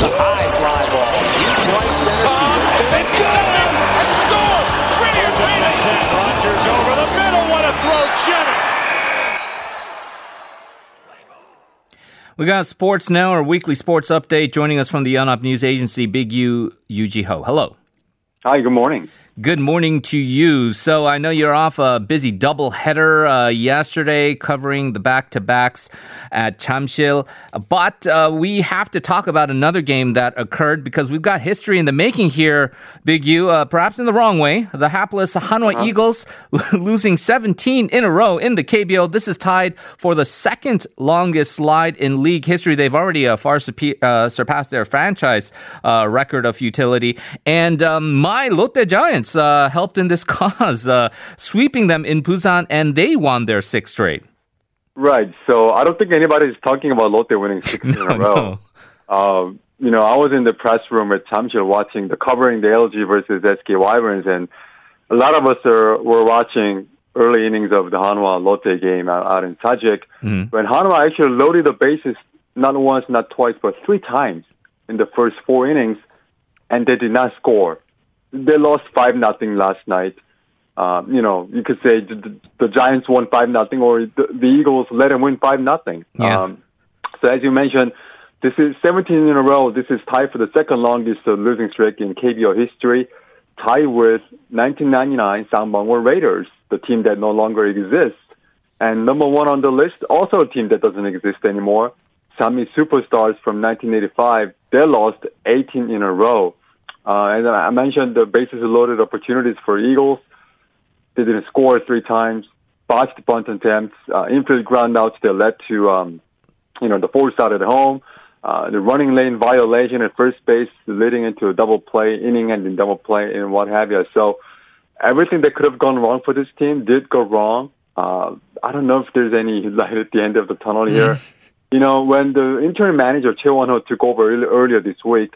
It's a high fly ball. Deep right center field. Oh, it's good! And score! Brilliant That's it. Rogers over the middle. What a throw, Jennings. We got sports now, our weekly sports update. Joining us from the Yonhap News Agency, Big U Yoo Jee-ho. Hello. Hi, good morning. Good morning to you. So I know you're off a busy double header uh, yesterday, covering the back to backs at Jamsil. But uh, we have to talk about another game that occurred because we've got history in the making here, Big U. Uh, perhaps in the wrong way. The hapless Hanwha Uh-huh. Eagles losing 17 in a row in the KBO. This is tied for the second longest slide in league history. They've already uh, far uh, surpassed their franchise uh, record of futility. And um, my Lotte Giants uh, helped in this cause, uh, sweeping them in Busan, and they won their sixth straight. Right. So I don't think anybody's talking about Lotte winning six in a row. Um, you know, I was in the press room at Jamsil watching the covering the LG versus SK Wyverns, and a lot of us are were watching early innings of the Hanwha Lotte game out, out in Sajik when Hanwha actually loaded the bases not once, not twice, but three times in the first four innings, and they did not score. They lost five nothing last night. Um, you know, you could say the, the, Giants won five nothing, or the, the Eagles let them win five nothing. Yeah. Um, so as you mentioned, this is 17 in a row. This is tied for the second longest uh, losing streak in KBO history, tied with 1999 Ssangbangwool Raiders, the team that no longer exists. And number one on the list, also a team that doesn't exist anymore, Sammi Superstars from 1985. They lost 18 in a row. Uh, and I mentioned the bases loaded opportunities for Eagles. They didn't score three times, botched bunt attempts, uh, infield groundouts that led to, um, you know, the force out at home, uh, the running lane violation at first base leading into a double play, inning ending double play, and what have you. So everything that could have gone wrong for this team did go wrong. Uh, I don't know if there's any light at the end of the tunnel here. You know, when the interim manager Choi Won-ho took over earlier this week,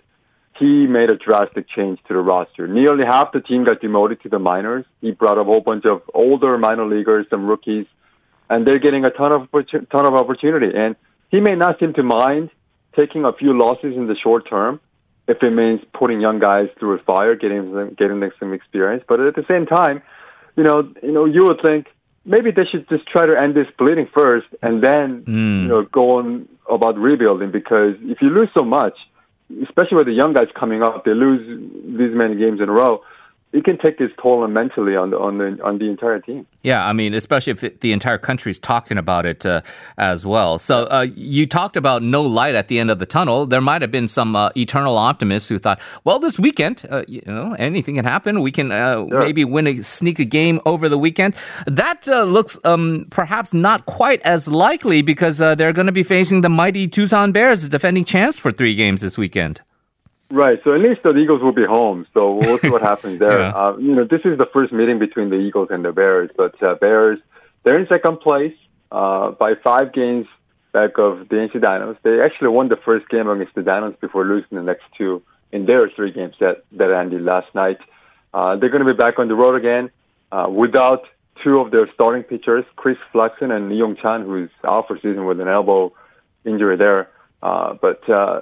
he made a drastic change to the roster. Nearly half the team got demoted to the minors. He brought a whole bunch of older minor leaguers, some rookies, and they're getting a ton of ton of opportunity. And he may not seem to mind taking a few losses in the short term if it means putting young guys through a fire, getting them getting them some experience. But at the same time, you know, you know, you would think maybe they should just try to end this bleeding first and then hmm. you know go on about rebuilding because if you lose so much, especially with the young guys coming up, they lose these many games in a row. It can take its toll mentally on the on the on the entire team. Yeah, I mean, especially if it, the entire country is talking about it uh, as well. So uh, you talked about no light at the end of the tunnel. There might have been some uh, eternal optimists who thought, well, this weekend, uh, you know, anything can happen. We can uh, Sure. maybe win a sneak a game over the weekend. That uh, looks um, perhaps not quite as likely because uh, they're going to be facing the mighty Doosan Bears, the defending champs, for three games this weekend. Right. So at least the Eagles will be home. So we'll see what happens there. Yeah. Uh, you know, this is the first meeting between the Eagles and the Bears, but uh, Bears they're in second place uh, by five games back of the NC Dinos. They actually won the first game against the Dinos before losing the next two in their three games that that ended last night. Uh, they're going to be back on the road again uh, without two of their starting pitchers, Chris Flexen and Lee Yong Chan, who's out for season with an elbow injury there. Uh, but uh,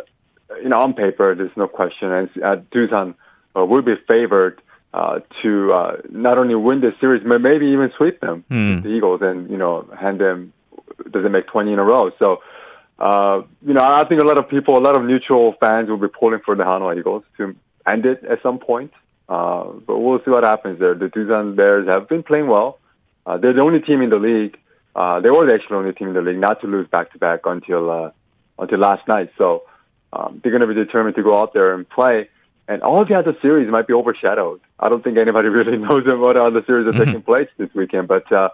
you know, on paper, there's no question. And uh, Doosan uh, will be favored uh, to uh, not only win the series, but maybe even sweep them, the Eagles, and you know, hand them does it make 20 in a row. So, uh, you know, I think a lot of people, a lot of neutral fans will be pulling for the Hanwha Eagles to end it at some point. Uh, but we'll see what happens there. The Doosan Bears have been playing well. Uh, they're the only team in the league. Uh, they were actually the only team in the league not to lose back to back until uh, until last night. So um, they're going to be determined to go out there and play. And all of the other series might be overshadowed. I don't think anybody really knows what other series are taking place this weekend. But uh,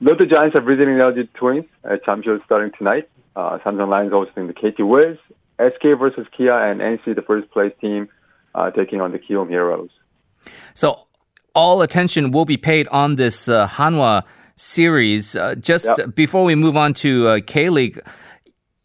Lotte Giants are visiting the LG Twins at Champions starting tonight. Uh, Samsung Lions hosting the KT Wiz, SK versus Kia, and NC, the first place team, uh, taking on the Kiwoom Heroes. So all attention will be paid on this uh, Hanwha series. Uh, just Yep. before we move on to uh, K League,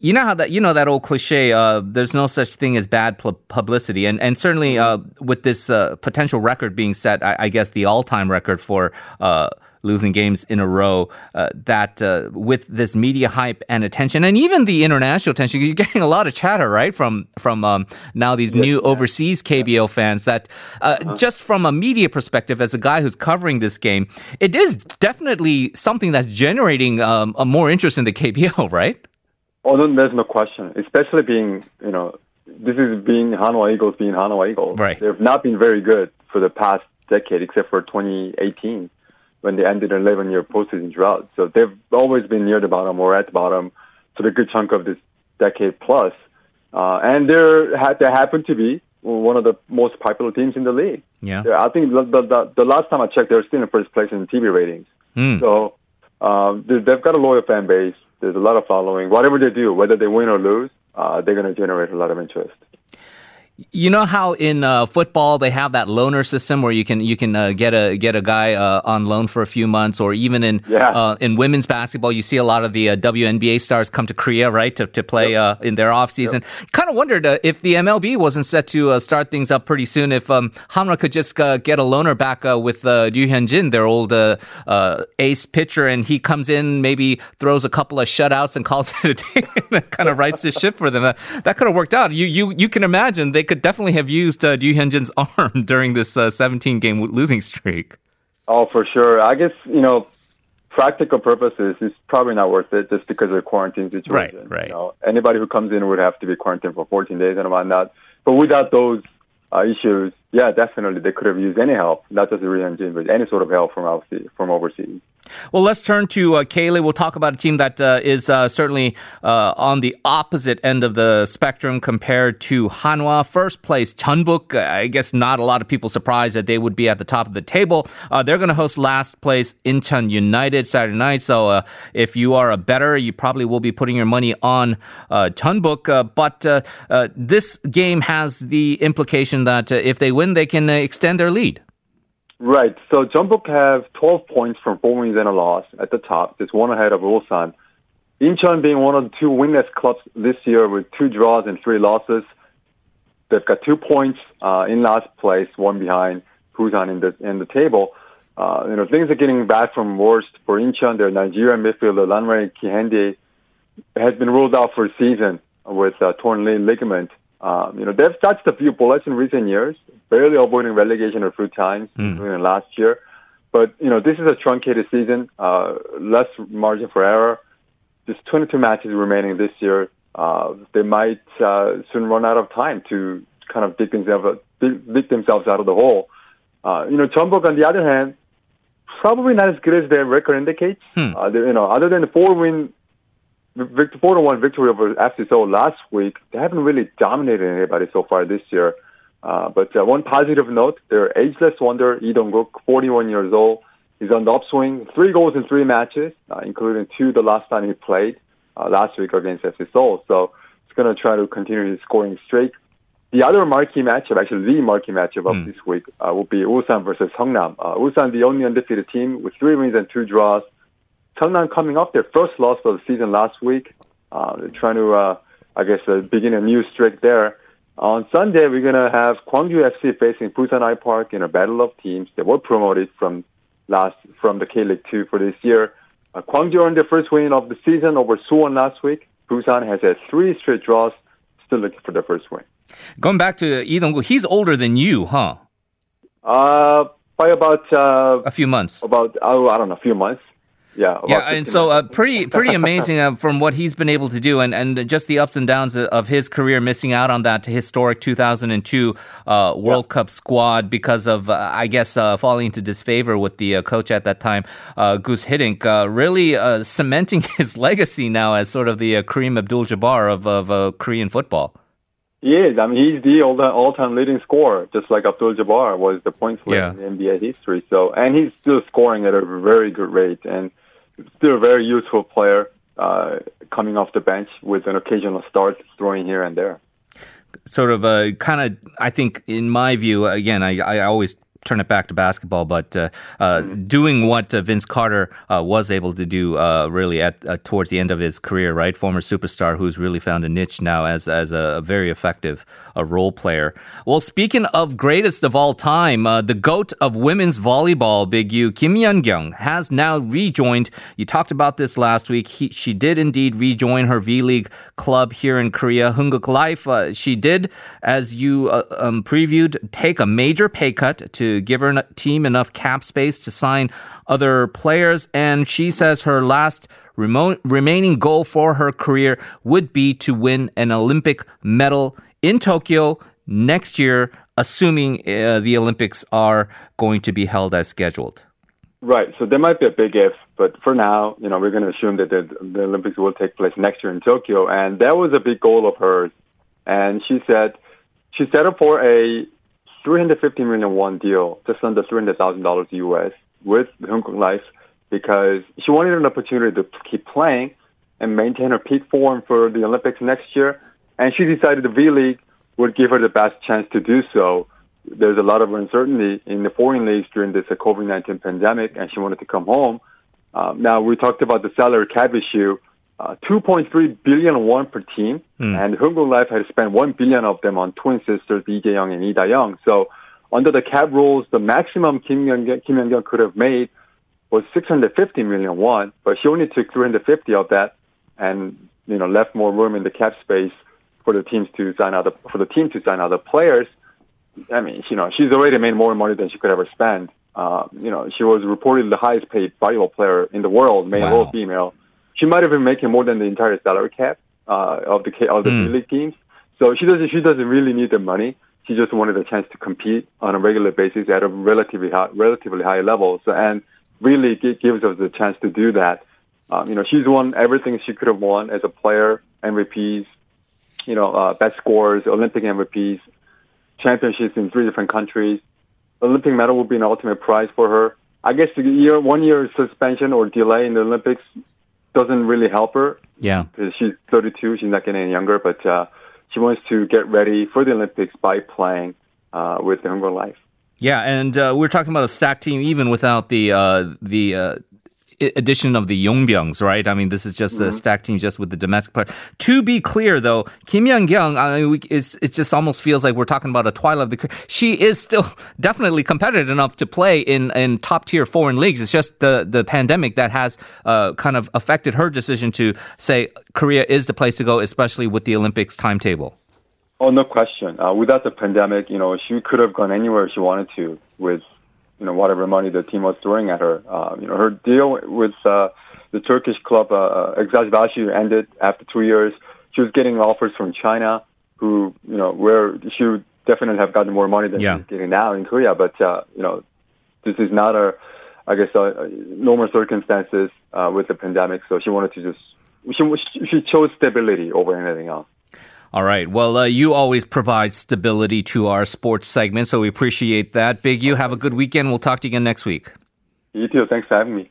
you know how that you know that old cliche. Uh, there's no such thing as bad pu- publicity, and and certainly uh, with this uh, potential record being set, I, I guess the all-time record for. Uh, losing games in a row. Uh, that uh, with this media hype and attention, and even the international attention, you're getting a lot of chatter, right, from from um, now these new overseas KBO fans. That uh, Uh-huh. just from a media perspective, as a guy who's covering this game, it is definitely something that's generating um, a more interest in the KBO, right? Oh, no, there's no question. Especially being, you know, this is being Hanwha Eagles being Hanwha Eagles. Right. They've not been very good for the past decade, except for 2018 when they ended an 11 year postseason drought. So they've always been near the bottom or at the bottom for a good chunk of this decade plus. Uh, and they're, they happen to be one of the most popular teams in the league. Yeah. I think the, the, the, last time I checked, they're still in first place in TV ratings. Hmm. So um, they've got a loyal fan base. There's a lot of following. Whatever they do, whether they win or lose, uh, they're going to generate a lot of interest. You know how in uh, football they have that loaner system where you can you can uh, get a get a guy uh, on loan for a few months, or even in Yeah. uh, in women's basketball, you see a lot of the uh, WNBA stars come to Korea, right, to to play uh, in their off season. Kind of wondered uh, if the MLB wasn't set to uh, start things up pretty soon. If um, Hanwha could just uh, get a loaner back uh, with uh, Ryu Hyun-jin, their old uh, uh, ace pitcher, and he comes in, maybe throws a couple of shutouts and calls it a day, and kind of rights the ship for them. Uh, that could have worked out. You you you can imagine they could definitely have used uh, Ryu Hyun-jin's arm during this uh, 17 game losing streak. Oh, for sure. I guess, you know, practical purposes, it's probably not worth it just because of the quarantine situation. Right, right. You know, anybody who comes in would have to be quarantined for 14 days and whatnot. But without those uh, issues, yeah, definitely they could have used any help, not just the Jin, but any sort of help from overseas. From overseas. Well, let's turn to uh, K League. We'll talk about a team that uh, is uh, certainly uh, on the opposite end of the spectrum compared to Hanwha. First place, Jeonbuk. I guess not a lot of people surprised that they would be at the top of the table. Uh, they're going to host last place Incheon United Saturday night. So uh, if you are a better, you probably will be putting your money on uh, Jeonbuk. Uh, but this game has the implication that if they win, they can uh, extend their lead. Right. So Jeonbuk have 12 points from four wins and a loss at the top, just one ahead of Ulsan. Incheon being one of the two winless clubs this year with two draws and three losses. They've got two points uh, in last place, one behind Busan in the in the table. Uh, you know things are getting bad from worst for Incheon. Their Nigerian midfielder Lanre Kehinde has been ruled out for a season with uh, torn lig- ligament. Um, you know they've touched a few bullets in recent years, barely avoiding relegation a few times, including last year. But you know this is a truncated season, uh, less margin for error. Just 22 matches remaining this year. Uh, they might uh, soon run out of time to kind of dig themselves dig, dig themselves out of the hole. Uh, you know, Jeonbuk, on the other hand, probably not as good as their record indicates. Uh, they- you know, other than the four win, victor, four to one victory over FC Seoul last week, they haven't really dominated anybody so far this year. Uh, but uh, one positive note, their ageless wonder, Lee Dong-guk, 41 years old, is on the upswing. Three goals in three matches, uh, including two the last time he played uh, last week against FC Seoul. So he's going to try to continue his scoring streak. The other marquee matchup, actually the marquee matchup of this week, uh, will be Ulsan versus Seongnam. Uh, Ulsan, the only undefeated team with three wins and two draws. Seongnam coming off their first loss of the season last week. Uh, they're trying to, uh, I guess, uh, begin a new streak there. On Sunday, we're going to have Gwangju FC facing Busan IPark in a battle of teams. They were promoted from last from the K League Two for this year. Uh, Gwangju earned their first win of the season over Suwon last week. Busan has had three straight draws, still looking for their first win. Going back to Lee Dong-guk, he's older than you, huh? Uh, by about uh, A few months. about oh, I don't know, a few months. Yeah. Yeah, and so uh, pretty pretty amazing uh, from what he's been able to do, and and just the ups and downs of his career, missing out on that historic 2002 uh, World Cup squad because of uh, I guess uh, falling into disfavor with the uh, coach at that time, uh, Gus Hiddink, uh, really uh, cementing his legacy now as sort of the uh, Kareem Abdul-Jabbar of of uh, Korean football. He is. I mean, he's the all all-time leading scorer, just like Abdul Jabbar was the points leader Yeah. in NBA history. So, and he's still scoring at a very good rate, and still a very useful player uh, coming off the bench with an occasional start, throwing here and there. sort of a kind of I think in my view again I, I always turn it back to basketball, but uh, uh, doing what uh, Vince Carter uh, was able to do uh, really at towards the end of his career, right? Former superstar who's really found a niche now as as a, very effective role player. Well, speaking of greatest of all time, the goat of women's volleyball, Big U Kim Yeon-koung, has now rejoined. You talked about this last week. He, she did indeed rejoin her V League club here in Korea, Heungkuk Life. she did, as you um, previewed, take a major pay cut to give her team enough cap space to sign other players. And she says her last remaining goal for her career would be to win an Olympic medal in Tokyo next year, assuming uh, the Olympics are going to be held as scheduled. Right. So there might be a big if, but for now, you know, we're going to assume that the, the Olympics will take place next year in Tokyo, and that was a big goal of hers. And she said she set up for a 350 million won deal, just under $300,000 US with Heungkuk Life because she wanted an opportunity to keep playing and maintain her peak form for the Olympics next year. And she decided the V League would give her the best chance to do so. There's a lot of uncertainty in the foreign leagues during this COVID-19 pandemic, and she wanted to come home. Um, now, we talked about the salary cap issue uh, 2.3 billion won per team, mm. and Heungkuk Life had spent 1 billion of them on twin sisters Lee Jae-young and Lee Da-young. So under the cap rules, the maximum Kim Yeon-koung could have made was 650 million won, but she only took 350 of that, and you know left more room in the cap space for the teams to sign other for the team to sign other players. I mean, you know, she's already made more money than she could ever spend. Uh, you know, she was reportedly the highest paid volleyball player in the world, male wow. or female she might have been making more than the entire salary cap uh, of the of the mm. league teams. So she doesn't she doesn't really need the money. She just wanted a chance to compete on a regular basis at a relatively high, relatively high level. So, and really gives us the chance to do that. Um, you know, she's won everything she could have won as a player, MVPs, you know, uh, best scores, Olympic MVPs, championships in three different countries. Olympic medal would be an ultimate prize for her. I guess the year, one year suspension or delay in the Olympics doesn't really help her. Yeah. Because she's 32, she's not getting any younger, but uh, she wants to get ready for the Olympics by playing uh, with the Heungkuk Life. Yeah, and uh, we're talking about a stacked team even without the uh, the uh, addition of the Yongbyoungs, right? I mean, this is just mm-hmm. a stacked team just with the domestic part. To be clear, though, Kim Yeon-koung, I mean, we, it just almost feels like we're talking about a twilight of the career. She is still definitely competitive enough to play in, in top tier foreign leagues. It's just the, the pandemic that has uh, kind of affected her decision to say Korea is the place to go, especially with the Olympics timetable. Oh, no question. Uh, without the pandemic, you know, she could have gone anywhere she wanted to with you know whatever money the team was throwing at her. Uh, you know her deal with uh, the Turkish club uh, Eczacıbaşı ended after two years. She was getting offers from China, who you know where she would definitely have gotten more money than yeah. she's getting now in Korea. But uh, you know this is not a I guess uh, normal circumstances uh, with the pandemic. So she wanted to just she she chose stability over anything else. All right. Well, uh, you always provide stability to our sports segment, so we appreciate that. Big U, have a good weekend. We'll talk to you again next week. You too. Thanks for having me.